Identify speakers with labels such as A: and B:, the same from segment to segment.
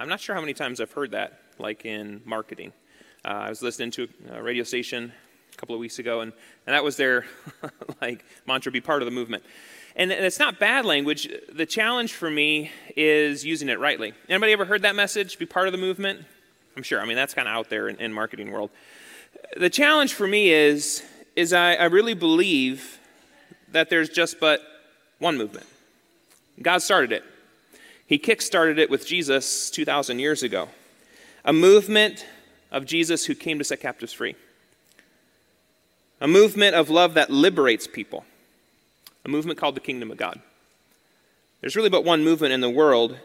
A: I'm not sure how many times I've heard that, like in marketing. Uh, I was listening to a radio station a couple of weeks ago, and, and that was their like mantra: "Be part of the movement." And, and it's not bad language. The challenge for me is using it rightly. Anybody ever heard that message? Be part of the movement. I'm sure. I mean, that's kind of out there in, in marketing world. The challenge for me is is I, I really believe that there's just but one movement. God started it. He kick-started it with Jesus 2,000 years ago. A movement of Jesus who came to set captives free. A movement of love that liberates people. A movement called the kingdom of God. There's really but one movement in the world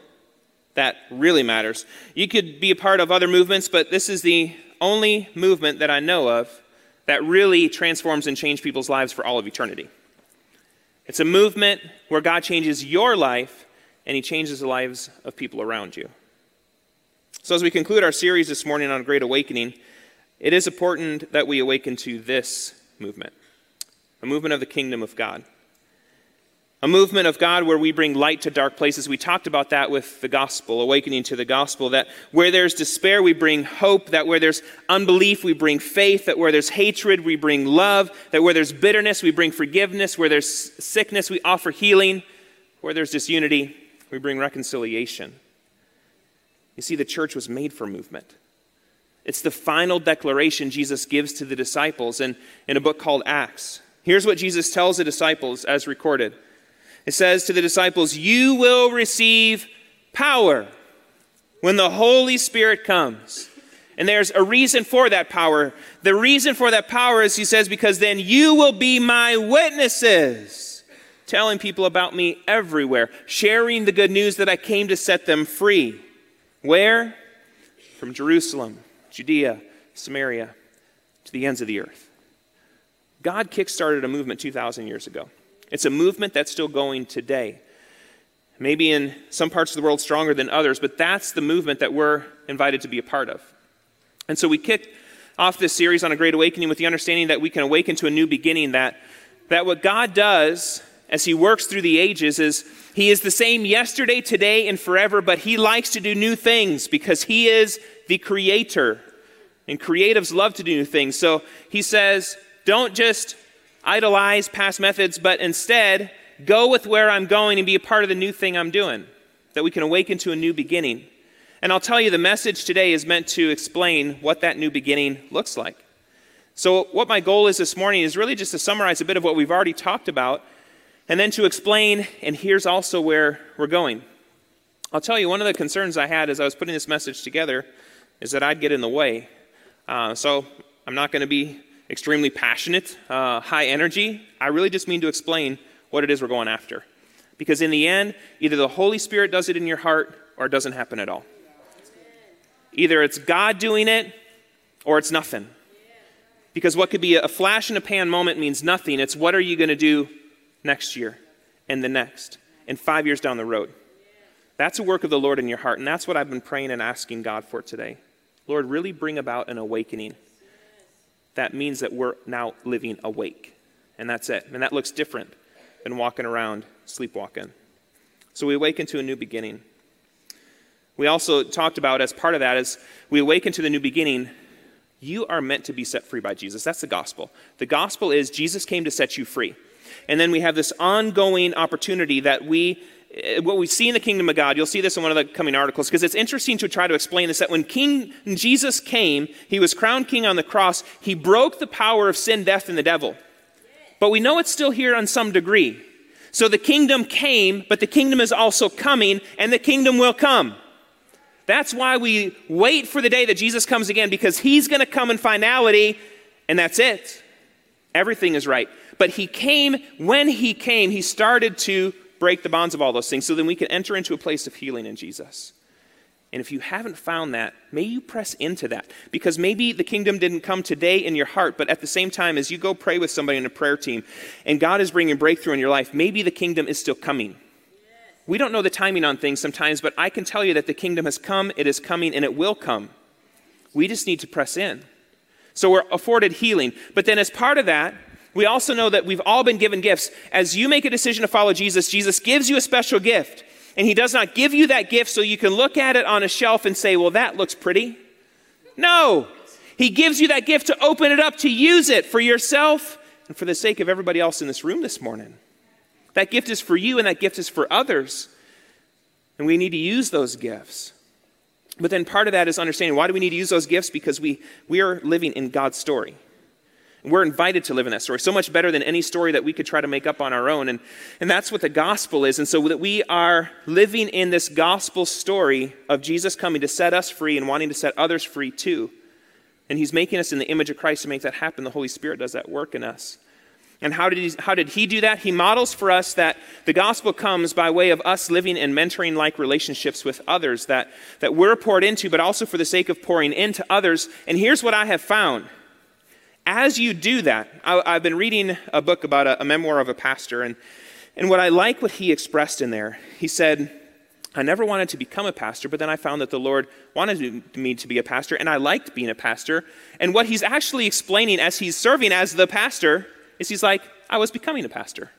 A: that really matters. You could be a part of other movements, but this is the only movement that I know of that really transforms and changes people's lives for all of eternity. It's a movement where God changes your life and He changes the lives of people around you. So, as we conclude our series this morning on Great Awakening, it is important that we awaken to this movement a movement of the kingdom of God a movement of God where we bring light to dark places. We talked about that with the gospel, awakening to the gospel, that where there's despair, we bring hope, that where there's unbelief, we bring faith, that where there's hatred, we bring love, that where there's bitterness, we bring forgiveness, where there's sickness, we offer healing, where there's disunity, we bring reconciliation. You see, the church was made for movement. It's the final declaration Jesus gives to the disciples in, in a book called Acts. Here's what Jesus tells the disciples as recorded. It says to the disciples, You will receive power when the Holy Spirit comes. And there's a reason for that power. The reason for that power is, he says, because then you will be my witnesses, telling people about me everywhere, sharing the good news that I came to set them free. Where? From Jerusalem, Judea, Samaria, to the ends of the earth. God kickstarted a movement 2,000 years ago. It's a movement that's still going today. Maybe in some parts of the world stronger than others, but that's the movement that we're invited to be a part of. And so we kicked off this series on a great awakening with the understanding that we can awaken to a new beginning, that, that what God does as He works through the ages is He is the same yesterday, today, and forever, but He likes to do new things because He is the creator. And creatives love to do new things. So He says, don't just idolize past methods, but instead go with where I'm going and be a part of the new thing I'm doing, that we can awaken to a new beginning. And I'll tell you, the message today is meant to explain what that new beginning looks like. So, what my goal is this morning is really just to summarize a bit of what we've already talked about, and then to explain, and here's also where we're going. I'll tell you, one of the concerns I had as I was putting this message together is that I'd get in the way. Uh, so, I'm not going to be extremely passionate, uh, high energy. I really just mean to explain what it is we're going after. Because in the end, either the Holy Spirit does it in your heart or it doesn't happen at all. Either it's God doing it or it's nothing. Because what could be a flash in a pan moment means nothing. It's what are you going to do next year and the next and five years down the road. That's a work of the Lord in your heart. And that's what I've been praying and asking God for today. Lord, really bring about an awakening that means that we're now living awake. And that's it. And that looks different than walking around sleepwalking. So we awaken to a new beginning. We also talked about, as part of that, as we awaken to the new beginning, you are meant to be set free by Jesus. That's the gospel. The gospel is Jesus came to set you free. And then we have this ongoing opportunity that we uh, what we see in the kingdom of God, you'll see this in one of the coming articles, because it's interesting to try to explain this that when King Jesus came, he was crowned king on the cross, he broke the power of sin, death, and the devil. But we know it's still here on some degree. So the kingdom came, but the kingdom is also coming, and the kingdom will come. That's why we wait for the day that Jesus comes again, because he's going to come in finality, and that's it. Everything is right. But he came, when he came, he started to break the bonds of all those things so then we can enter into a place of healing in Jesus. And if you haven't found that, may you press into that. Because maybe the kingdom didn't come today in your heart, but at the same time, as you go pray with somebody in a prayer team and God is bringing breakthrough in your life, maybe the kingdom is still coming. We don't know the timing on things sometimes, but I can tell you that the kingdom has come, it is coming, and it will come. We just need to press in. So we're afforded healing. But then, as part of that, we also know that we've all been given gifts. As you make a decision to follow Jesus, Jesus gives you a special gift. And he does not give you that gift so you can look at it on a shelf and say, well, that looks pretty. No. He gives you that gift to open it up, to use it for yourself and for the sake of everybody else in this room this morning. That gift is for you and that gift is for others. And we need to use those gifts. But then part of that is understanding why do we need to use those gifts? Because we, we are living in God's story. We're invited to live in that story, so much better than any story that we could try to make up on our own. And, and that's what the gospel is. And so that we are living in this gospel story of Jesus coming to set us free and wanting to set others free too. And he's making us in the image of Christ to make that happen. The Holy Spirit does that work in us. And how did, he, how did he do that? He models for us that the gospel comes by way of us living in mentoring like relationships with others that, that we're poured into, but also for the sake of pouring into others. And here's what I have found as you do that, I, have been reading a book about a, a memoir of a pastor, and, and what I like what he expressed in there, he said, I never wanted to become a pastor, but then I found that the Lord wanted me to be a pastor, and I liked being a pastor. And what he's actually explaining as he's serving as the pastor is he's like, I was becoming a pastor.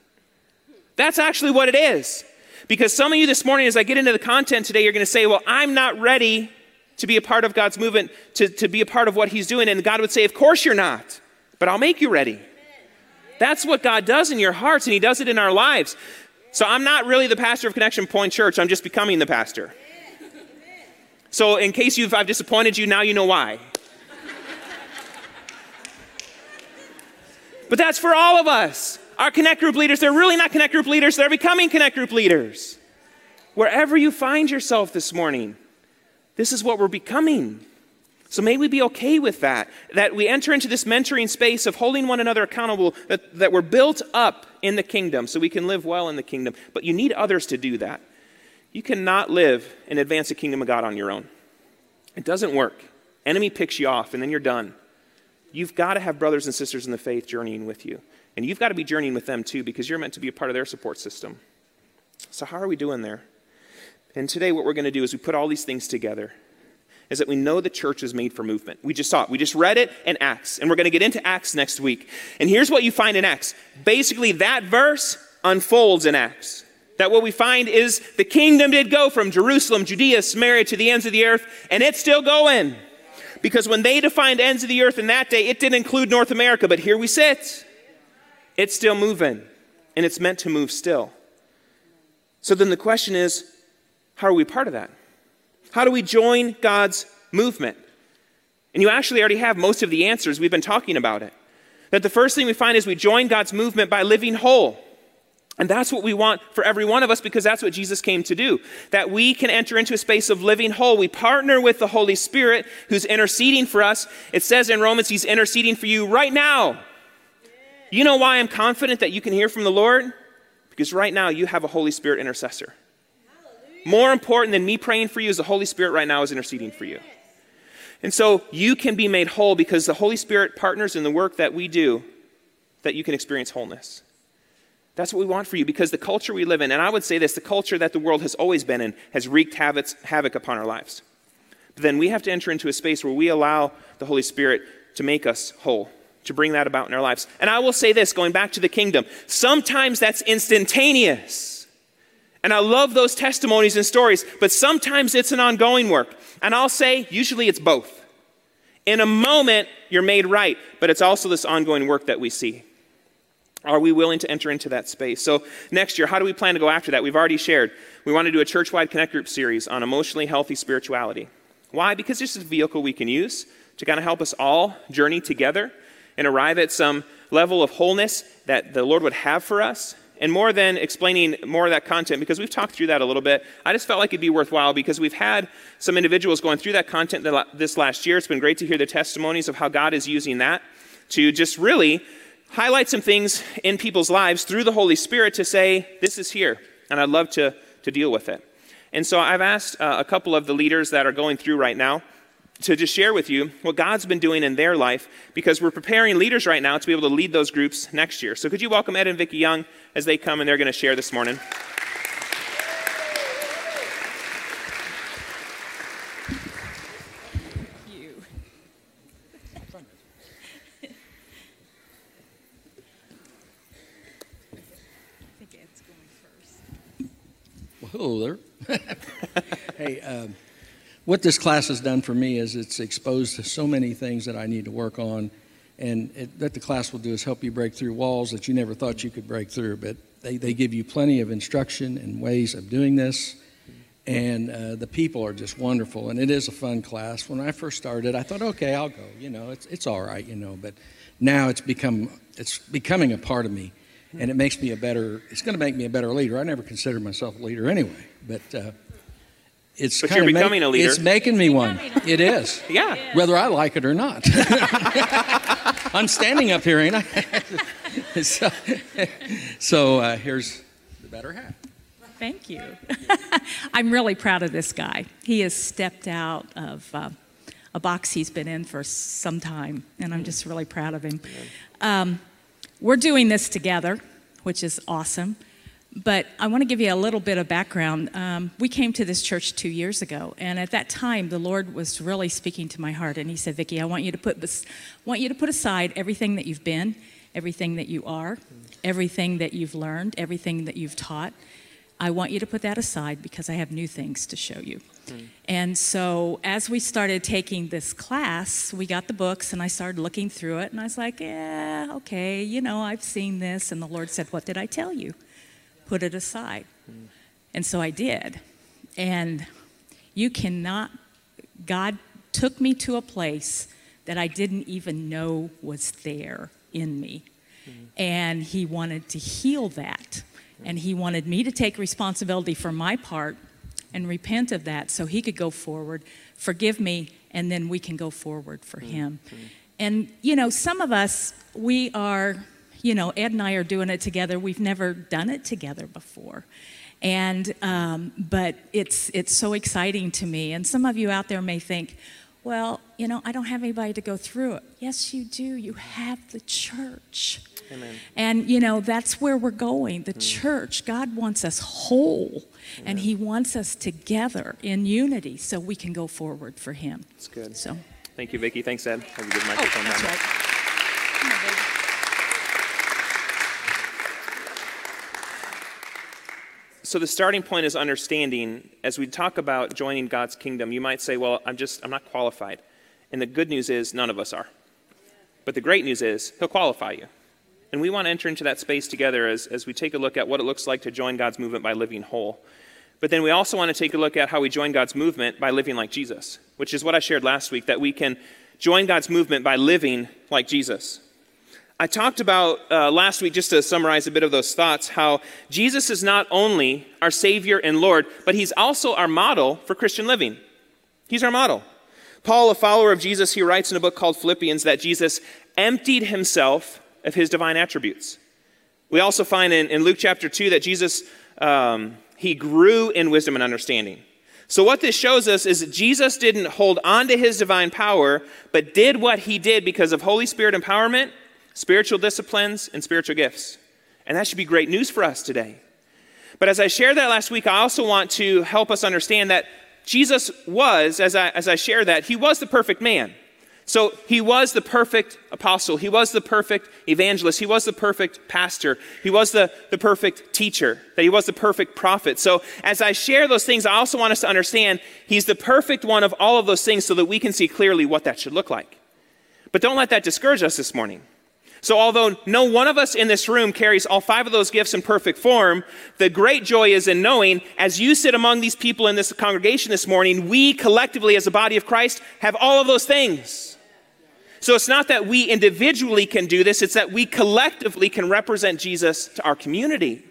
A: That's actually what it is. Because some of you this morning, as I get into the content today, you're going to say, Well, I'm not ready to be a part of God's movement, to, to be a part of what He's doing. And God would say, Of course you're not, but I'll make you ready. That's what God does in your hearts, and He does it in our lives. So I'm not really the pastor of Connection Point Church, I'm just becoming the pastor. So, in case you've, I've disappointed you, now you know why. but that's for all of us. Our Connect Group leaders, they're really not Connect Group leaders, they're becoming Connect Group leaders. Wherever you find yourself this morning, this is what we're becoming. So may we be okay with that, that we enter into this mentoring space of holding one another accountable, that, that we're built up in the kingdom so we can live well in the kingdom. But you need others to do that. You cannot live and advance the kingdom of God on your own. It doesn't work. Enemy picks you off and then you're done. You've got to have brothers and sisters in the faith journeying with you. And you've got to be journeying with them too because you're meant to be a part of their support system. So, how are we doing there? And today, what we're going to do is we put all these things together. Is that we know the church is made for movement. We just saw it. We just read it in Acts, and we're going to get into Acts next week. And here's what you find in Acts. Basically, that verse unfolds in Acts. That what we find is the kingdom did go from Jerusalem, Judea, Samaria to the ends of the earth, and it's still going. Because when they defined ends of the earth in that day, it didn't include North America, but here we sit. It's still moving, and it's meant to move still. So then the question is how are we part of that? How do we join God's movement? And you actually already have most of the answers. We've been talking about it. That the first thing we find is we join God's movement by living whole. And that's what we want for every one of us because that's what Jesus came to do. That we can enter into a space of living whole. We partner with the Holy Spirit who's interceding for us. It says in Romans, He's interceding for you right now. You know why I'm confident that you can hear from the Lord? Because right now you have a Holy Spirit intercessor. More important than me praying for you is the Holy Spirit right now is interceding for you. And so you can be made whole because the Holy Spirit partners in the work that we do that you can experience wholeness. That's what we want for you because the culture we live in, and I would say this the culture that the world has always been in, has wreaked havoc upon our lives. But then we have to enter into a space where we allow the Holy Spirit to make us whole, to bring that about in our lives. And I will say this going back to the kingdom sometimes that's instantaneous. And I love those testimonies and stories, but sometimes it's an ongoing work. And I'll say, usually it's both. In a moment, you're made right, but it's also this ongoing work that we see. Are we willing to enter into that space? So, next year, how do we plan to go after that? We've already shared. We want to do a church wide Connect Group series on emotionally healthy spirituality. Why? Because this is a vehicle we can use to kind of help us all journey together and arrive at some level of wholeness that the Lord would have for us and more than explaining more of that content, because we've talked through that a little bit, I just felt like it'd be worthwhile because we've had some individuals going through that content this last year. It's been great to hear the testimonies of how God is using that to just really highlight some things in people's lives through the Holy Spirit to say, this is here, and I'd love to, to deal with it. And so I've asked uh, a couple of the leaders that are going through right now to just share with you what God's been doing in their life because we're preparing leaders right now to be able to lead those groups next year. So could you welcome Ed and Vicki Young as they come and they're going to share this morning?
B: Hello there. hey, um, what this class has done for me is it's exposed to so many things that I need to work on. And it, what the class will do is help you break through walls that you never thought you could break through. But they, they give you plenty of instruction and ways of doing this. And uh, the people are just wonderful. And it is a fun class. When I first started, I thought, okay, I'll go. You know, it's, it's all right, you know. But now it's become it's becoming a part of me and it makes me a better. It's going to make me a better leader. I never considered myself a leader anyway, but uh, it's
A: but you're becoming
B: make,
A: a leader.
B: It's making me one. It is.
A: yeah.
B: Whether I like it or not. I'm standing up here, ain't I? so, so uh, here's the better half.
C: Thank you. I'm really proud of this guy. He has stepped out of uh, a box he's been in for some time, and I'm just really proud of him. Um, we're doing this together, which is awesome. But I want to give you a little bit of background. Um, we came to this church two years ago, and at that time, the Lord was really speaking to my heart, and He said, "Vicki, I want you to put want you to put aside everything that you've been, everything that you are, everything that you've learned, everything that you've taught. I want you to put that aside because I have new things to show you." Mm. And so, as we started taking this class, we got the books and I started looking through it. And I was like, yeah, okay, you know, I've seen this. And the Lord said, What did I tell you? Put it aside. Mm. And so I did. And you cannot, God took me to a place that I didn't even know was there in me. Mm. And He wanted to heal that. And He wanted me to take responsibility for my part and repent of that so he could go forward, forgive me, and then we can go forward for mm-hmm. him. And, you know, some of us, we are, you know, Ed and I are doing it together. We've never done it together before. And, um, but it's, it's so exciting to me. And some of you out there may think, well, you know, I don't have anybody to go through it. Yes, you do. You have the church. Amen. And, you know, that's where we're going. The mm. church, God wants us whole, Amen. and He wants us together in unity so we can go forward for Him.
A: That's good.
C: So,
A: Thank you, Vicki. Thanks, Ed. Have a good microphone. Oh, that's right. So the starting point is understanding as we talk about joining god's kingdom you might say well i'm just i'm not qualified and the good news is none of us are but the great news is he'll qualify you and we want to enter into that space together as, as we take a look at what it looks like to join God's movement by living whole. But then we also want to take a look at how we join God's movement by living like Jesus, which is what I shared last week, that we can join God's movement by living like Jesus. I talked about uh, last week, just to summarize a bit of those thoughts, how Jesus is not only our Savior and Lord, but He's also our model for Christian living. He's our model. Paul, a follower of Jesus, he writes in a book called Philippians that Jesus emptied Himself of his divine attributes. We also find in, in Luke chapter 2 that Jesus, um, he grew in wisdom and understanding. So, what this shows us is that Jesus didn't hold on to his divine power, but did what he did because of Holy Spirit empowerment, spiritual disciplines, and spiritual gifts. And that should be great news for us today. But as I shared that last week, I also want to help us understand that Jesus was, as I, as I share that, he was the perfect man. So he was the perfect apostle. He was the perfect evangelist. He was the perfect pastor. He was the, the perfect teacher. That he was the perfect prophet. So as I share those things, I also want us to understand he's the perfect one of all of those things so that we can see clearly what that should look like. But don't let that discourage us this morning. So, although no one of us in this room carries all five of those gifts in perfect form, the great joy is in knowing as you sit among these people in this congregation this morning, we collectively, as a body of Christ, have all of those things. So it's not that we individually can do this, it's that we collectively can represent Jesus to our community.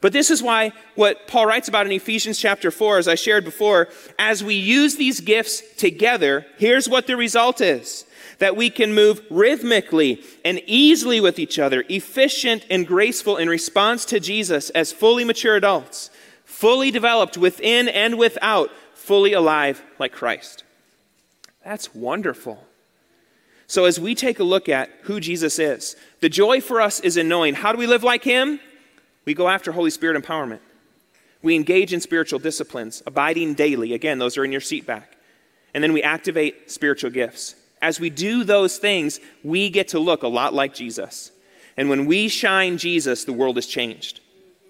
A: But this is why what Paul writes about in Ephesians chapter 4, as I shared before, as we use these gifts together, here's what the result is that we can move rhythmically and easily with each other, efficient and graceful in response to Jesus as fully mature adults fully developed within and without, fully alive like Christ. That's wonderful. So, as we take a look at who Jesus is, the joy for us is in knowing how do we live like Him? We go after Holy Spirit empowerment. We engage in spiritual disciplines, abiding daily. Again, those are in your seat back. And then we activate spiritual gifts. As we do those things, we get to look a lot like Jesus. And when we shine Jesus, the world is changed.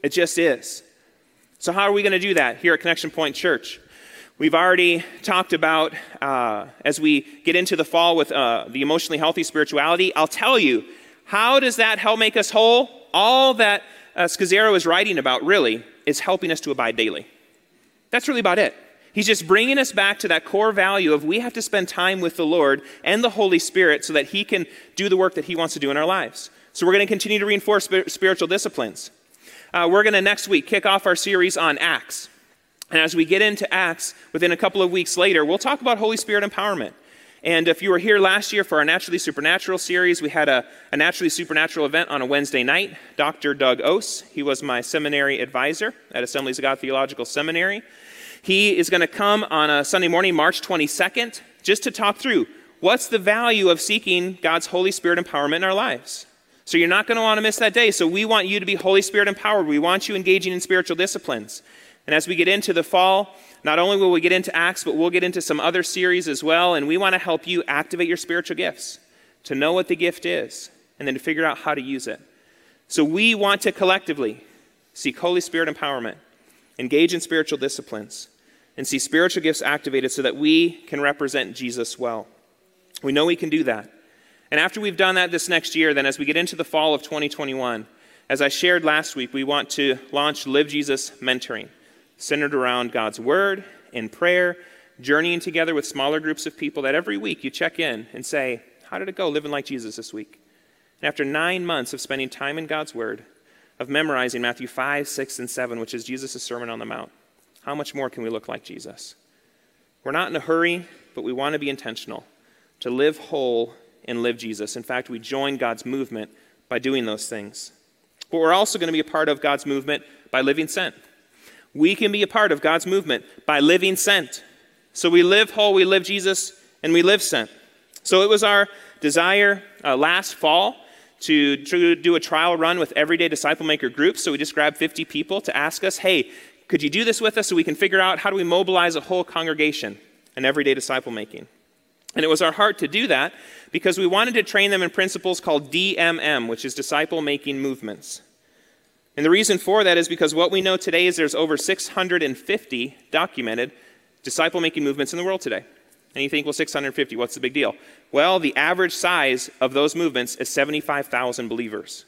A: It just is. So, how are we going to do that here at Connection Point Church? We've already talked about uh, as we get into the fall with uh, the emotionally healthy spirituality. I'll tell you, how does that help make us whole? All that uh, Scazzero is writing about, really, is helping us to abide daily. That's really about it. He's just bringing us back to that core value of we have to spend time with the Lord and the Holy Spirit so that He can do the work that He wants to do in our lives. So we're going to continue to reinforce spiritual disciplines. Uh, we're going to next week kick off our series on Acts. And as we get into Acts, within a couple of weeks later, we'll talk about Holy Spirit empowerment. And if you were here last year for our Naturally Supernatural series, we had a, a Naturally Supernatural event on a Wednesday night. Dr. Doug Oss, he was my seminary advisor at Assemblies of God Theological Seminary. He is going to come on a Sunday morning, March 22nd, just to talk through what's the value of seeking God's Holy Spirit empowerment in our lives. So you're not going to want to miss that day. So we want you to be Holy Spirit empowered. We want you engaging in spiritual disciplines. And as we get into the fall, not only will we get into Acts, but we'll get into some other series as well. And we want to help you activate your spiritual gifts, to know what the gift is, and then to figure out how to use it. So we want to collectively seek Holy Spirit empowerment, engage in spiritual disciplines, and see spiritual gifts activated so that we can represent Jesus well. We know we can do that. And after we've done that this next year, then as we get into the fall of 2021, as I shared last week, we want to launch Live Jesus Mentoring centered around God's Word and prayer, journeying together with smaller groups of people that every week you check in and say, How did it go living like Jesus this week? And after nine months of spending time in God's Word, of memorizing Matthew 5, 6, and 7, which is Jesus' Sermon on the Mount, how much more can we look like Jesus? We're not in a hurry, but we want to be intentional to live whole and live Jesus. In fact, we join God's movement by doing those things. But we're also going to be a part of God's movement by living sent. We can be a part of God's movement by living sent. So we live whole, we live Jesus, and we live sent. So it was our desire uh, last fall to, do a trial run with everyday disciple maker groups. So we just grabbed 50 people to ask us, hey, could you do this with us so we can figure out how do we mobilize a whole congregation in everyday disciple making? And it was our heart to do that because we wanted to train them in principles called DMM, which is disciple making movements. And the reason for that is because what we know today is there's over 650 documented disciple making movements in the world today. And you think, well, 650, what's the big deal? Well, the average size of those movements is 75,000 believers.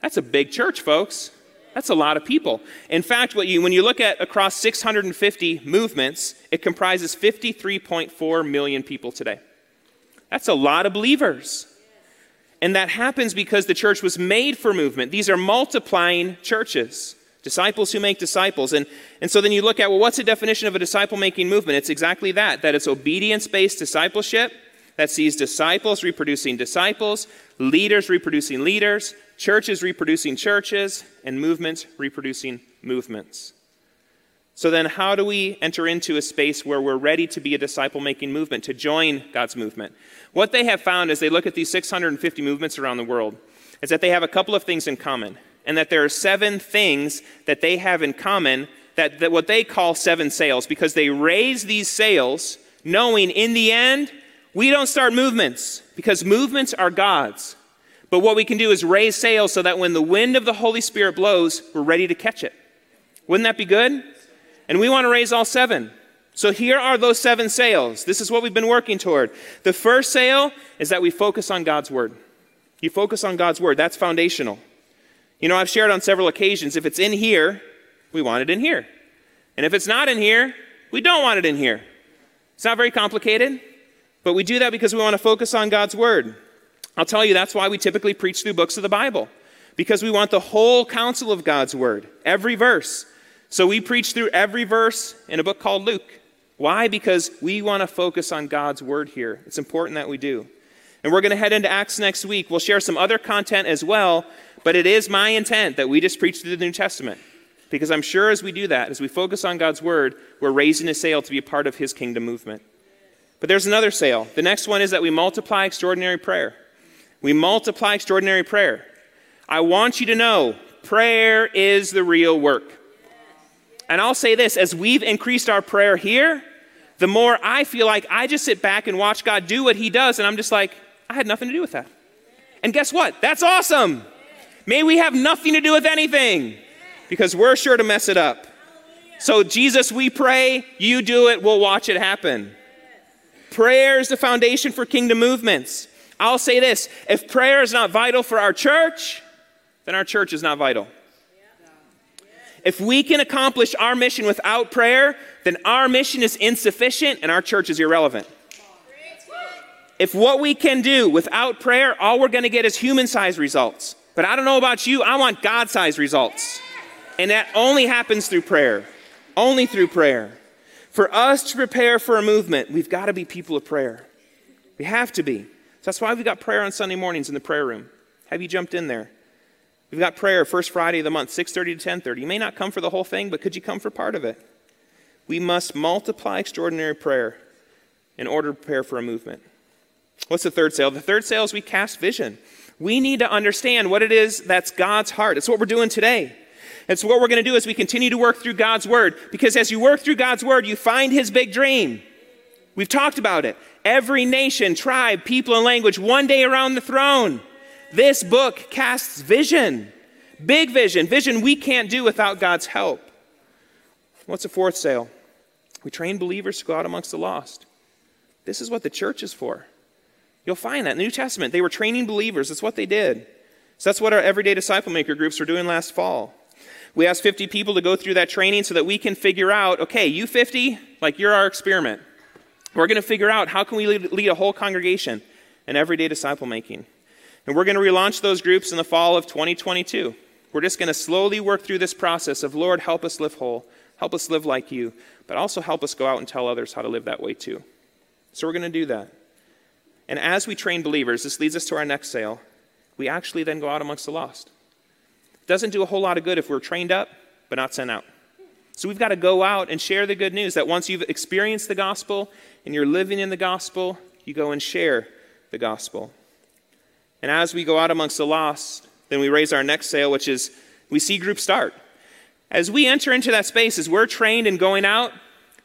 A: That's a big church, folks. That's a lot of people. In fact, you, when you look at across 650 movements, it comprises 53.4 million people today. That's a lot of believers. And that happens because the church was made for movement. These are multiplying churches, disciples who make disciples. And, and so then you look at, well, what's the definition of a disciple making movement? It's exactly that, that it's obedience based discipleship that sees disciples reproducing disciples, leaders reproducing leaders, churches reproducing churches, and movements reproducing movements. So then, how do we enter into a space where we're ready to be a disciple making movement, to join God's movement? What they have found as they look at these 650 movements around the world is that they have a couple of things in common, and that there are seven things that they have in common that, that what they call seven sails, because they raise these sails knowing in the end, we don't start movements, because movements are God's. But what we can do is raise sails so that when the wind of the Holy Spirit blows, we're ready to catch it. Wouldn't that be good? And we want to raise all seven. So here are those seven sails. This is what we've been working toward. The first sail is that we focus on God's word. You focus on God's word, that's foundational. You know, I've shared on several occasions if it's in here, we want it in here. And if it's not in here, we don't want it in here. It's not very complicated, but we do that because we want to focus on God's word. I'll tell you, that's why we typically preach through books of the Bible, because we want the whole counsel of God's word, every verse. So we preach through every verse in a book called Luke. Why? Because we want to focus on God's word here. It's important that we do. And we're going to head into Acts next week. We'll share some other content as well, but it is my intent that we just preach through the New Testament. Because I'm sure as we do that, as we focus on God's word, we're raising a sail to be a part of his kingdom movement. But there's another sail. The next one is that we multiply extraordinary prayer. We multiply extraordinary prayer. I want you to know prayer is the real work. And I'll say this as we've increased our prayer here, the more I feel like I just sit back and watch God do what He does, and I'm just like, I had nothing to do with that. And guess what? That's awesome. May we have nothing to do with anything because we're sure to mess it up. So, Jesus, we pray, you do it, we'll watch it happen. Prayer is the foundation for kingdom movements. I'll say this if prayer is not vital for our church, then our church is not vital. If we can accomplish our mission without prayer, then our mission is insufficient and our church is irrelevant. If what we can do without prayer, all we're going to get is human sized results. But I don't know about you, I want God sized results. And that only happens through prayer. Only through prayer. For us to prepare for a movement, we've got to be people of prayer. We have to be. So that's why we've got prayer on Sunday mornings in the prayer room. Have you jumped in there? We've got prayer first Friday of the month, 6:30 to 10:30. You may not come for the whole thing, but could you come for part of it? We must multiply extraordinary prayer in order to prepare for a movement. What's the third sail? The third sail is we cast vision. We need to understand what it is that's God's heart. It's what we're doing today. And so what we're going to do is we continue to work through God's word because as you work through God's word, you find his big dream. We've talked about it. Every nation, tribe, people, and language one day around the throne. This book casts vision, big vision, vision we can't do without God's help. What's the fourth sail? We train believers to go out amongst the lost. This is what the church is for. You'll find that in the New Testament. They were training believers, that's what they did. So that's what our everyday disciple maker groups were doing last fall. We asked 50 people to go through that training so that we can figure out okay, you 50, like you're our experiment. We're going to figure out how can we lead, a whole congregation in everyday disciple making. And we're going to relaunch those groups in the fall of 2022. We're just going to slowly work through this process of Lord, help us live whole, help us live like you, but also help us go out and tell others how to live that way too. So we're going to do that. And as we train believers, this leads us to our next sail. We actually then go out amongst the lost. It doesn't do a whole lot of good if we're trained up but not sent out. So we've got to go out and share the good news that once you've experienced the gospel and you're living in the gospel, you go and share the gospel. And as we go out amongst the lost, then we raise our next sail, which is we see groups start. As we enter into that space, as we're trained in going out,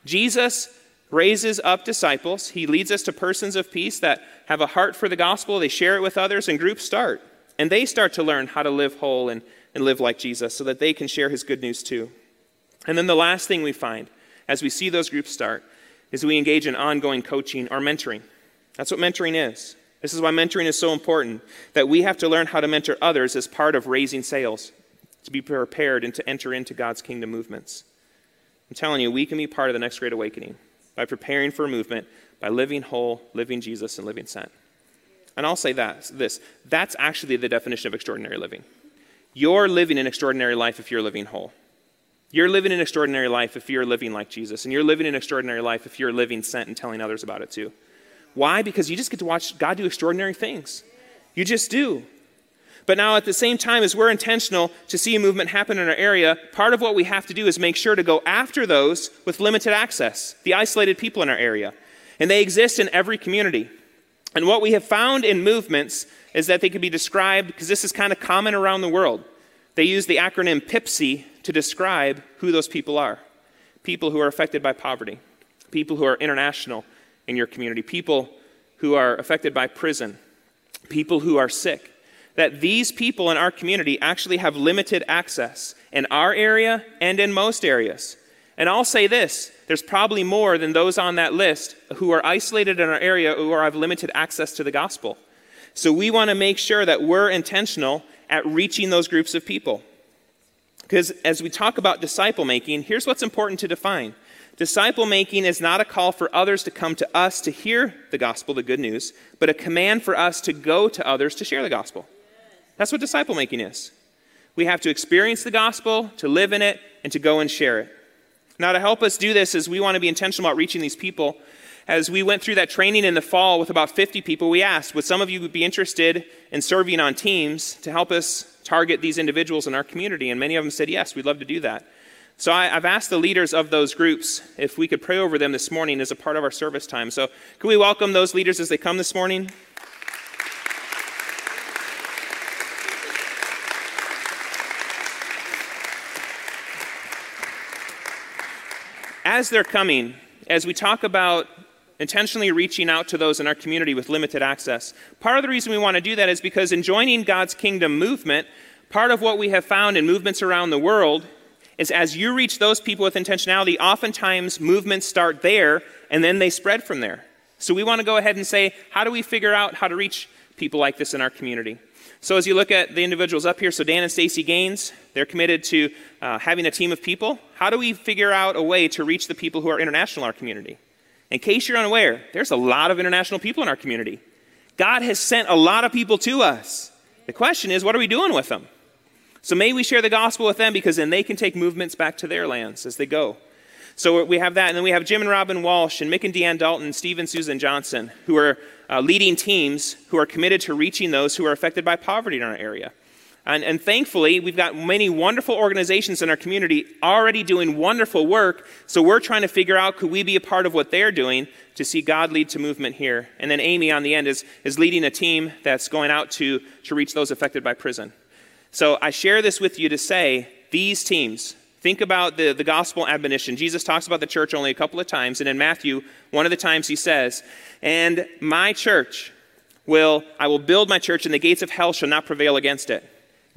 A: Jesus raises up disciples. He leads us to persons of peace that have a heart for the gospel. They share it with others, and groups start. And they start to learn how to live whole and and live like Jesus so that they can share his good news too. And then the last thing we find as we see those groups start is we engage in ongoing coaching or mentoring. That's what mentoring is. This is why mentoring is so important that we have to learn how to mentor others as part of raising sails to be prepared and to enter into God's kingdom movements. I'm telling you, we can be part of the next great awakening by preparing for a movement, by living whole, living Jesus, and living sent. And I'll say that this that's actually the definition of extraordinary living. You're living an extraordinary life if you're living whole. You're living an extraordinary life if you're living like Jesus. And you're living an extraordinary life if you're living sent and telling others about it too. Why? Because you just get to watch God do extraordinary things. You just do. But now, at the same time, as we're intentional to see a movement happen in our area, part of what we have to do is make sure to go after those with limited access, the isolated people in our area. And they exist in every community. And what we have found in movements is that they can be described, because this is kind of common around the world. They use the acronym PIPSI to describe who those people are people who are affected by poverty, people who are international in your community, people who are affected by prison, people who are sick. That these people in our community actually have limited access in our area and in most areas. And I'll say this there's probably more than those on that list who are isolated in our area who have limited access to the gospel. So we want to make sure that we're intentional at reaching those groups of people. Because as we talk about disciple making, here's what's important to define disciple making is not a call for others to come to us to hear the gospel, the good news, but a command for us to go to others to share the gospel. That's what disciple making is. We have to experience the gospel, to live in it, and to go and share it. Now, to help us do this, is we want to be intentional about reaching these people as we went through that training in the fall with about 50 people, we asked, would some of you be interested in serving on teams to help us target these individuals in our community? And many of them said, Yes, we'd love to do that. So I, have asked the leaders of those groups if we could pray over them this morning as a part of our service time. So can we welcome those leaders as they come this morning? As they're coming, as we talk about intentionally reaching out to those in our community with limited access, part of the reason we want to do that is because in joining God's kingdom movement, part of what we have found in movements around the world is as you reach those people with intentionality, oftentimes movements start there and then they spread from there. So we want to go ahead and say, how do we figure out how to reach people like this in our community? So as you look at the individuals up here, so Dan and Stacy Gaines, they're committed to uh, having a team of people. How do we figure out a way to reach the people who are international in our community? In case you're unaware, there's a lot of international people in our community. God has sent a lot of people to us. The question is, what are we doing with them? So may we share the gospel with them because then they can take movements back to their lands as they go. So we have that, and then we have Jim and Robin Walsh, and Mick and Deanne Dalton, Steve and Susan Johnson, who are uh, leading teams who are committed to reaching those who are affected by poverty in our area. And, and, thankfully, we've got many wonderful organizations in our community already doing wonderful work. So we're trying to figure out could we be a part of what they're doing to see God lead to movement here. And then Amy on the end is, is leading a team that's going out to, to reach those affected by prison. So I share this with you to say these teams, think about the, the gospel admonition. Jesus talks about the church only a couple of times, and in Matthew, one of the times he says, And my church will, I will build my church, and the gates of hell shall not prevail against it.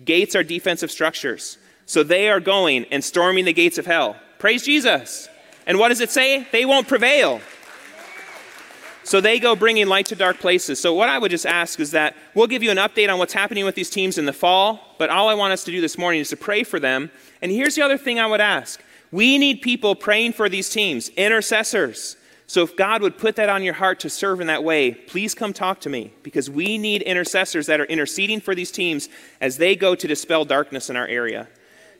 A: Gates are defensive structures. So they are going and storming the gates of hell. Praise Jesus. And what does it say? They won't prevail. So they go bringing light to dark places. So, what I would just ask is that we'll give you an update on what's happening with these teams in the fall, but all I want us to do this morning is to pray for them. And here's the other thing I would ask we need people praying for these teams, intercessors. So, if God would put that on your heart to serve in that way, please come talk to me because we need intercessors that are interceding for these teams as they go to dispel darkness in our area.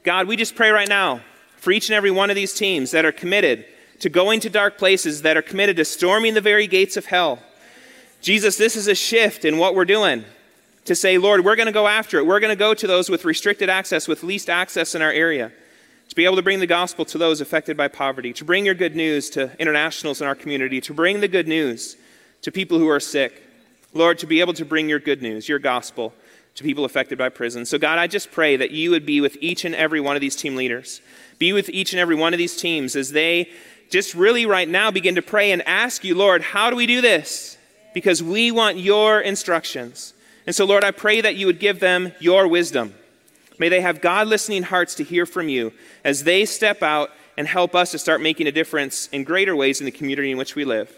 A: God, we just pray right now for each and every one of these teams that are committed to going to dark places that are committed to storming the very gates of hell. Jesus, this is a shift in what we're doing to say, Lord, we're going to go after it. We're going to go to those with restricted access, with least access in our area, to be able to bring the gospel to those affected by poverty, to bring your good news to internationals in our community, to bring the good news to people who are sick. Lord, to be able to bring your good news, your gospel, to people affected by prison. So, God, I just pray that you would be with each and every one of these team leaders. Be with each and every one of these teams as they just really right now begin to pray and ask you, Lord, how do we do this? Because we want your instructions. And so, Lord, I pray that you would give them your wisdom. May they have God listening hearts to hear from you as they step out and help us to start making a difference in greater ways in the community in which we live.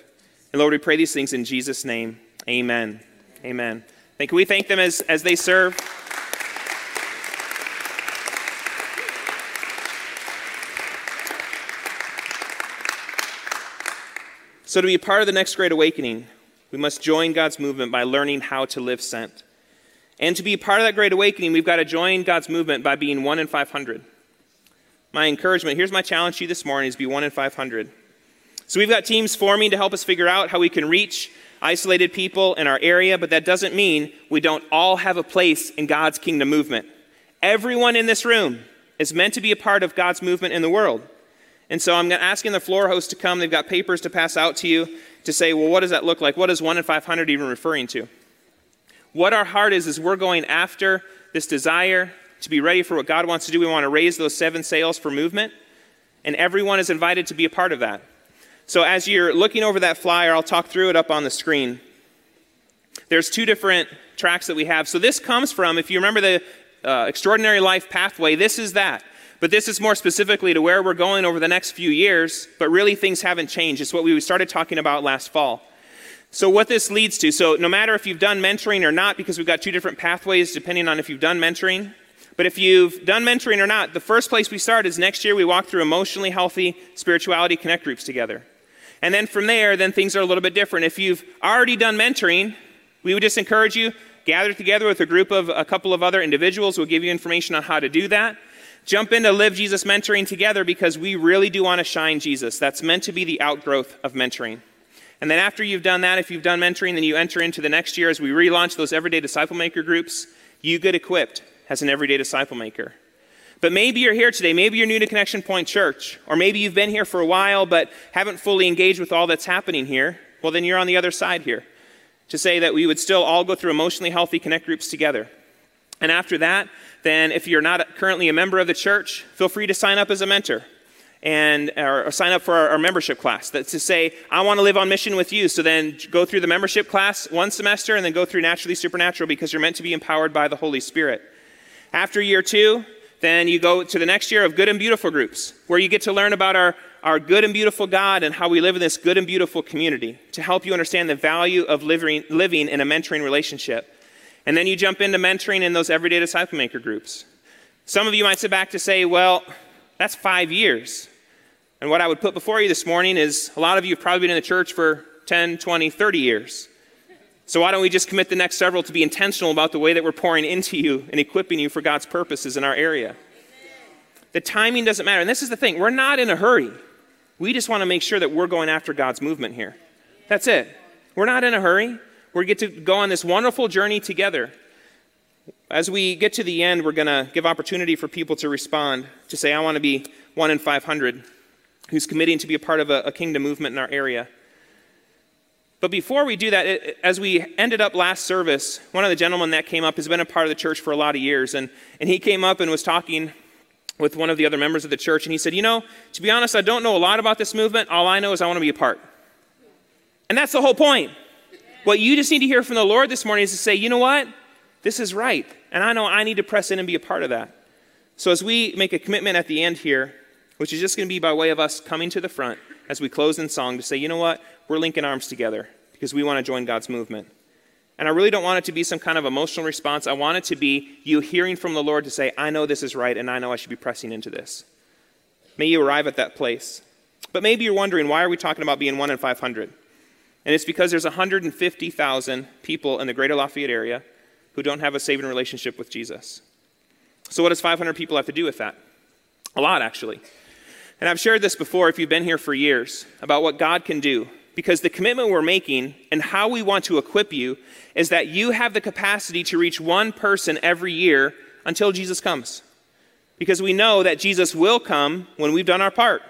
A: And Lord, we pray these things in Jesus' name. Amen. Amen. Can we thank them as, as they serve? So, to be a part of the next great awakening, we must join God's movement by learning how to live sent. And to be part of that great awakening, we've got to join God's movement by being one in 500. My encouragement here's my challenge to you this morning is be one in 500. So, we've got teams forming to help us figure out how we can reach isolated people in our area, but that doesn't mean we don't all have a place in God's kingdom movement. Everyone in this room is meant to be a part of God's movement in the world. And so I'm asking the floor host to come. They've got papers to pass out to you to say, well, what does that look like? What is 1 in 500 even referring to? What our heart is, is we're going after this desire to be ready for what God wants to do. We want to raise those seven sails for movement, and everyone is invited to be a part of that. So as you're looking over that flyer, I'll talk through it up on the screen. There's two different tracks that we have. So this comes from, if you remember the uh, Extraordinary Life Pathway, this is that. But this is more specifically to where we're going over the next few years, but really things haven't changed. It's what we started talking about last fall. So, what this leads to, so no matter if you've done mentoring or not, because we've got two different pathways depending on if you've done mentoring, but if you've done mentoring or not, the first place we start is next year we walk through emotionally healthy spirituality connect groups together. And then from there, then things are a little bit different. If you've already done mentoring, we would just encourage you gather together with a group of a couple of other individuals. We'll give you information on how to do that jump into Live Jesus Mentoring together because we really do want to shine Jesus. That's meant to be the outgrowth of mentoring. And then after you've done that, if you've done mentoring, then you enter into the next year as we relaunch those everyday disciple maker groups. You get equipped as an everyday disciple maker. But maybe you're here today, maybe you're new to Connection Point Church, or maybe you've been here for a while but haven't fully engaged with all that's happening here. Well, then you're on the other side here to say that we would still all go through emotionally healthy connect groups together. And after that, then if you're not currently a member of the church, feel free to sign up as a mentor and or, or sign up for our, our, membership class. That's to say, I want to live on mission with you. So then go through the membership class one semester and then go through naturally supernatural because you're meant to be empowered by the Holy Spirit. After year two, then you go to the next year of good and beautiful groups where you get to learn about our, our good and beautiful God and how we live in this good and beautiful community to help you understand the value of living, living in a mentoring relationship. And then you jump into mentoring in those everyday disciple maker groups. Some of you might sit back to say, well, that's five years. And what I would put before you this morning is a lot of you have probably been in the church for 10, 20, 30 years. So why don't we just commit the next several to be intentional about the way that we're pouring into you and equipping you for God's purposes in our area? The timing doesn't matter. And this is the thing we're not in a hurry. We just want to make sure that we're going after God's movement here. That's it. We're not in a hurry. We get to go on this wonderful journey together. As we get to the end, we're going to give opportunity for people to respond, to say, I want to be one in 500 who's committing to be a part of a, a kingdom movement in our area. But before we do that, it, as we ended up last service, one of the gentlemen that came up has been a part of the church for a lot of years. And, and he came up and was talking with one of the other members of the church. And he said, You know, to be honest, I don't know a lot about this movement. All I know is I want to be a part. And that's the whole point. What you just need to hear from the Lord this morning is to say, You know what? This is right. And I know I need to press in and be a part of that. So as we make a commitment at the end here, which is just going to be by way of us coming to the front as we close in song to say, you know what, we're linking arms together because we want to join God's movement. And I really don't want it to be some kind of emotional response. I want it to be you hearing from the Lord to say, I know this is right and I know I should be pressing into this. May you arrive at that place. But maybe you're wondering, why are we talking about being 1 in 500? And it's because there's 150,000 people in the greater Lafayette area who don't have a saving relationship with Jesus. So, what does 500 people have to do with that? A lot, actually. And I've shared this before if you've been here for years about what God can do. Because the commitment we're making and how we want to equip you is that you have the capacity to reach one person every year until Jesus comes. Because we know that Jesus will come when we've done our part.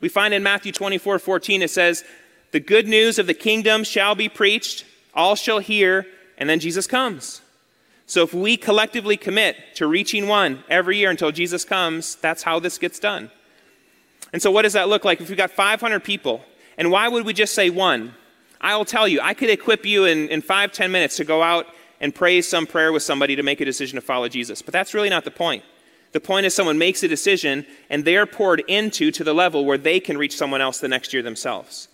A: We find in Matthew 24 14, it says, The good news of the kingdom shall be preached, all shall hear, and then Jesus comes. So if we collectively commit to reaching one every year until Jesus comes, that's how this gets done. And so, what does that look like? If we've got 500 people, and why would we just say one? I'll tell you, I could equip you in, in five, ten minutes to go out and pray some prayer with somebody to make a decision to follow Jesus. But that's really not the point. The point is, someone makes a decision and they're poured into to the level where they can reach someone else the next year themselves.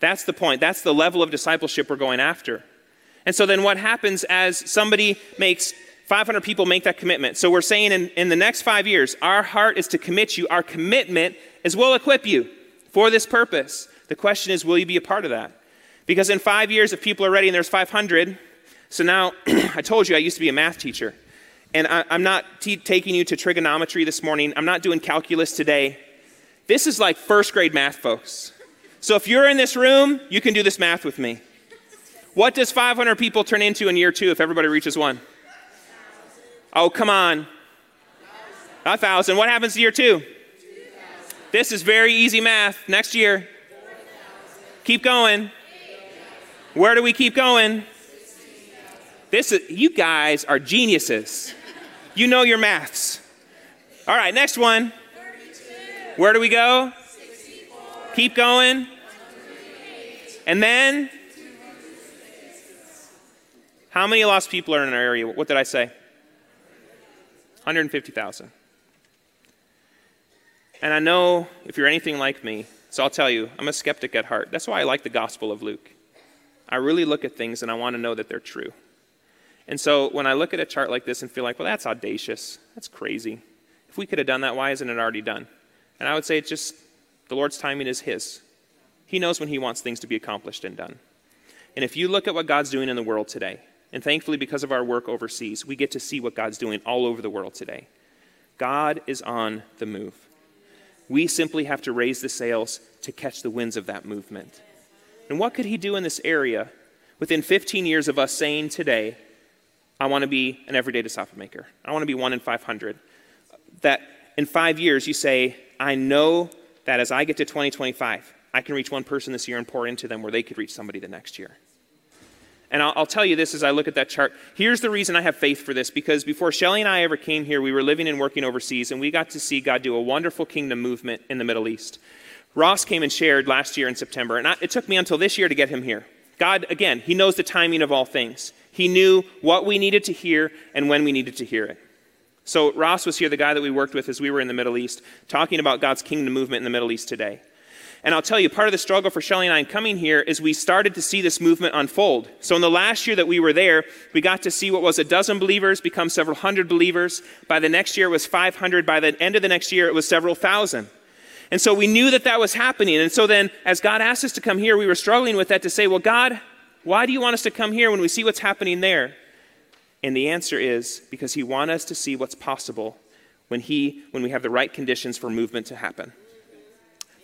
A: That's the point. That's the level of discipleship we're going after. And so then what happens as somebody makes 500 people make that commitment? So we're saying in, in the next five years, our heart is to commit you. Our commitment is we'll equip you for this purpose. The question is, will you be a part of that? Because in five years, if people are ready and there's 500, so now I told you I used to be a math teacher. And I, am not t- taking you to trigonometry this morning. I'm not doing calculus today. This is like first grade math, folks. So if you're in this room, you can do this math with me. What does 500 people turn into in year two if everybody reaches one? Oh, come on. A thousand. What happens to year two? This is very easy math. Next year. Keep going. Where do we keep going? This is, you guys are geniuses. You know your maths. All right, next one. Where do we go? Keep going. And then, how many lost people are in our area? What did I say? 150,000. And I know if you're anything like me, so I'll tell you, I'm a skeptic at heart. That's why I like the Gospel of Luke. I really look at things and I want to know that they're true. And so when I look at a chart like this and feel like, well, that's audacious, that's crazy. If we could have done that, why isn't it already done? And I would say it's just the Lord's timing is His. He knows when He wants things to be accomplished and done. And if you look at what God's doing in the world today, and thankfully, because of our work overseas, we get to see what God's doing all over the world today. God is on the move. We simply have to raise the sails to catch the winds of that movement. And what could he do in this area within 15 years of us saying today, I want to be an everyday disciple maker. I want to be one in 500. That in five years, you say, I know that as I get to 2025, I can reach one person this year and pour into them where they could reach somebody the next year. And I'll, I'll, tell you this as I look at that chart. Here's the reason I have faith for this because before Shelly and I ever came here, we were living and working overseas, and we got to see God do a wonderful kingdom movement in the Middle East. Ross came and shared last year in September, and I, it took me until this year to get him here. God, again, He knows the timing of all things. He knew what we needed to hear and when we needed to hear it. So, Ross was here, the guy that we worked with as we were in the Middle East, talking about God's kingdom movement in the Middle East today. And I'll tell you, part of the struggle for Shelly and I in coming here is we started to see this movement unfold. So, in the last year that we were there, we got to see what was a dozen believers become several hundred believers. By the next year, it was 500. By the end of the next year, it was several thousand. And so we knew that that was happening. And so then, as God asked us to come here, we were struggling with that to say, well, God, why do you want us to come here when we see what's happening there? And the answer is because He wants us to see what's possible when, he, when we have the right conditions for movement to happen.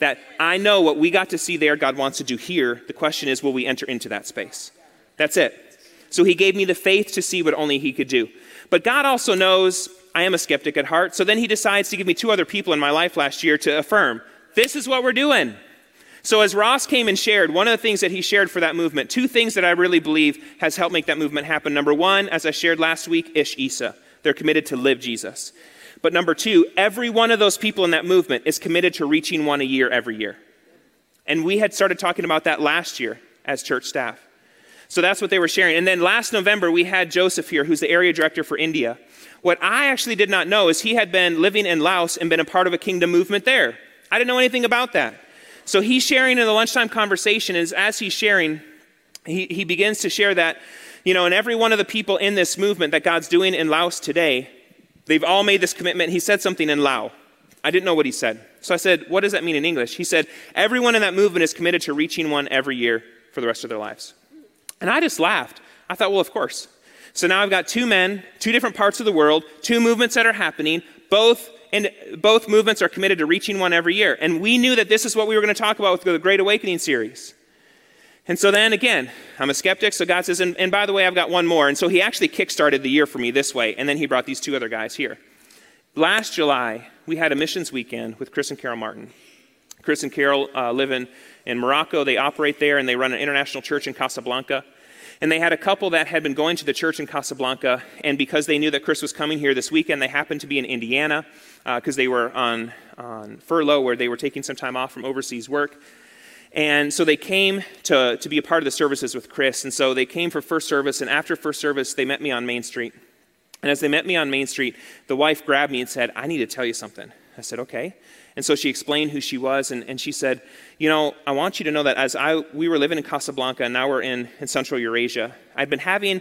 A: That I know what we got to see there, God wants to do here. The question is, will we enter into that space? That's it. So He gave me the faith to see what only He could do. But God also knows I am a skeptic at heart. So then He decides to give me two other people in my life last year to affirm this is what we're doing. So, as Ross came and shared, one of the things that he shared for that movement, two things that I really believe has helped make that movement happen. Number one, as I shared last week, Ish Isa. They're committed to live Jesus. But number two, every one of those people in that movement is committed to reaching one a year every year. And we had started talking about that last year as church staff. So that's what they were sharing. And then last November, we had Joseph here, who's the area director for India. What I actually did not know is he had been living in Laos and been a part of a kingdom movement there. I didn't know anything about that. So he's sharing in the lunchtime conversation, is as he's sharing, he, he begins to share that, you know, and every one of the people in this movement that God's doing in Laos today, they've all made this commitment. He said something in Lao. I didn't know what he said. So I said, What does that mean in English? He said, Everyone in that movement is committed to reaching one every year for the rest of their lives. And I just laughed. I thought, Well, of course. So now I've got two men, two different parts of the world, two movements that are happening, both and both movements are committed to reaching one every year. And we knew that this is what we were going to talk about with the Great Awakening series. And so then again, I'm a skeptic, so God says, and, and by the way, I've got one more. And so he actually kickstarted the year for me this way, and then he brought these two other guys here. Last July, we had a missions weekend with Chris and Carol Martin. Chris and Carol uh, live in, in Morocco. They operate there, and they run an international church in Casablanca. And they had a couple that had been going to the church in Casablanca, and because they knew that Chris was coming here this weekend, they happened to be in Indiana because uh, they were on, on furlough where they were taking some time off from overseas work. And so they came to, to be a part of the services with Chris. And so they came for first service, and after first service, they met me on Main Street. And as they met me on Main Street, the wife grabbed me and said, I need to tell you something. I said, okay. And so she explained who she was, and, and she said, You know, I want you to know that as I, we were living in Casablanca, and now we're in, in Central Eurasia, I've been having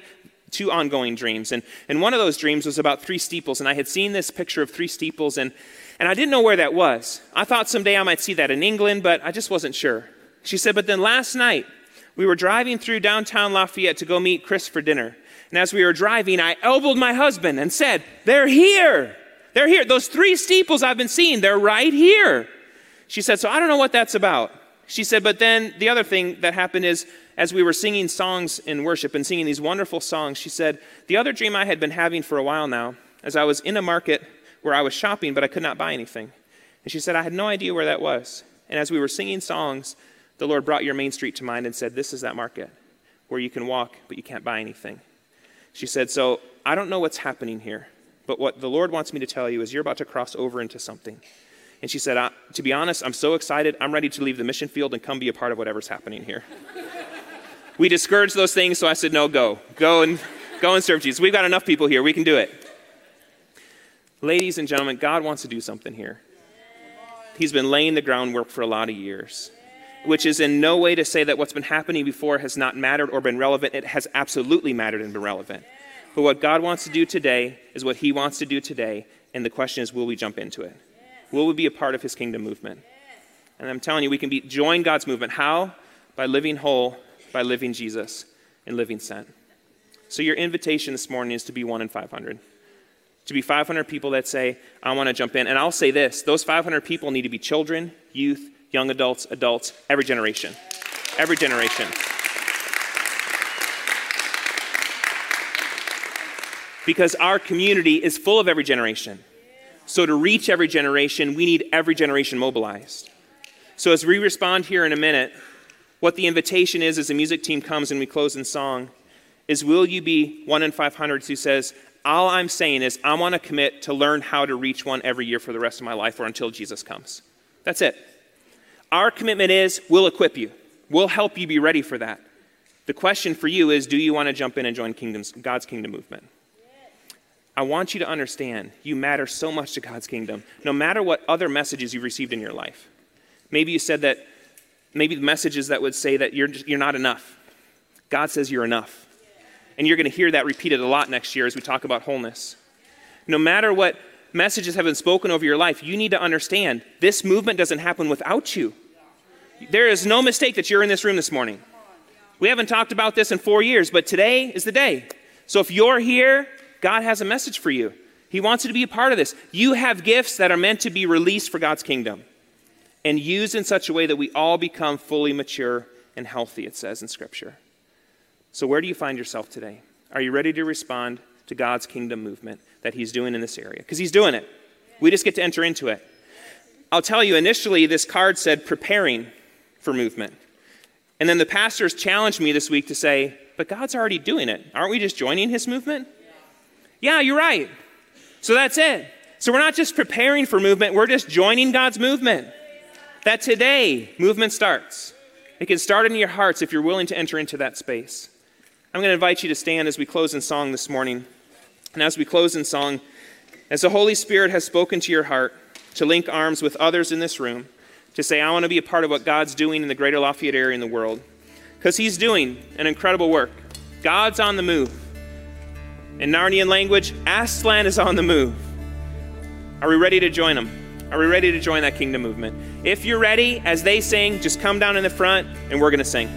A: two ongoing dreams. And, and one of those dreams was about three steeples, and I had seen this picture of three steeples, and, and I didn't know where that was. I thought someday I might see that in England, but I just wasn't sure. She said, But then last night, we were driving through downtown Lafayette to go meet Chris for dinner. And as we were driving, I elbowed my husband and said, They're here. They're here. Those three steeples I've been seeing, they're right here. She said, So I don't know what that's about. She said, But then the other thing that happened is, as we were singing songs in worship and singing these wonderful songs, she said, The other dream I had been having for a while now, as I was in a market where I was shopping, but I could not buy anything. And she said, I had no idea where that was. And as we were singing songs, the Lord brought your main street to mind and said, This is that market where you can walk, but you can't buy anything. She said, So I don't know what's happening here. But what the Lord wants me to tell you is you're about to cross over into something. And she said, To be honest, I'm so excited. I'm ready to leave the mission field and come be a part of whatever's happening here. we discouraged those things, so I said, No, go. Go and, go and serve Jesus. We've got enough people here. We can do it. Ladies and gentlemen, God wants to do something here. He's been laying the groundwork for a lot of years, which is in no way to say that what's been happening before has not mattered or been relevant. It has absolutely mattered and been relevant. But what God wants to do today is what He wants to do today. And the question is, will we jump into it? Will we be a part of His kingdom movement? And I'm telling you, we can be, join God's movement. How? By living whole, by living Jesus, and living sent. So your invitation this morning is to be one in 500. To be 500 people that say, I want to jump in. And I'll say this those 500 people need to be children, youth, young adults, adults, every generation. Every generation. because our community is full of every generation. So, to reach every generation, we need every generation mobilized. So, as we respond here in a minute, what the invitation is as the music team comes and we close in song is will you be one in 500 who says, All I'm saying is, I want to commit to learn how to reach one every year for the rest of my life or until Jesus comes? That's it. Our commitment is, we'll equip you, we'll help you be ready for that. The question for you is, do you want to jump in and join kingdoms, God's kingdom movement? I want you to understand you matter so much to God's kingdom, no matter what other messages you've received in your life. Maybe you said that, maybe the messages that would say that you're, you're not enough. God says you're enough. And you're going to hear that repeated a lot next year as we talk about wholeness. No matter what messages have been spoken over your life, you need to understand this movement doesn't happen without you. There is no mistake that you're in this room this morning. We haven't talked about this in four years, but today is the day. So if you're here God has a message for you. He wants you to be a part of this. You have gifts that are meant to be released for God's kingdom and used in such a way that we all become fully mature and healthy, it says in Scripture. So, where do you find yourself today? Are you ready to respond to God's kingdom movement that He's doing in this area? Because He's doing it. We just get to enter into it. I'll tell you, initially, this card said preparing for movement. And then the pastors challenged me this week to say, but God's already doing it. Aren't we just joining His movement? Yeah, you're right. So that's it. So we're not just preparing for movement, we're just joining God's movement. That today, movement starts. It can start in your hearts if you're willing to enter into that space. I'm going to invite you to stand as we close in song this morning. And as we close in song, as the Holy Spirit has spoken to your heart to link arms with others in this room, to say, I want to be a part of what God's doing in the greater Lafayette area in the world. Because He's doing an incredible work. God's on the move. In Narnian language, Aslan is on the move. Are we ready to join them? Are we ready to join that kingdom movement? If you're ready, as they sing, just come down in the front and we're going to sing.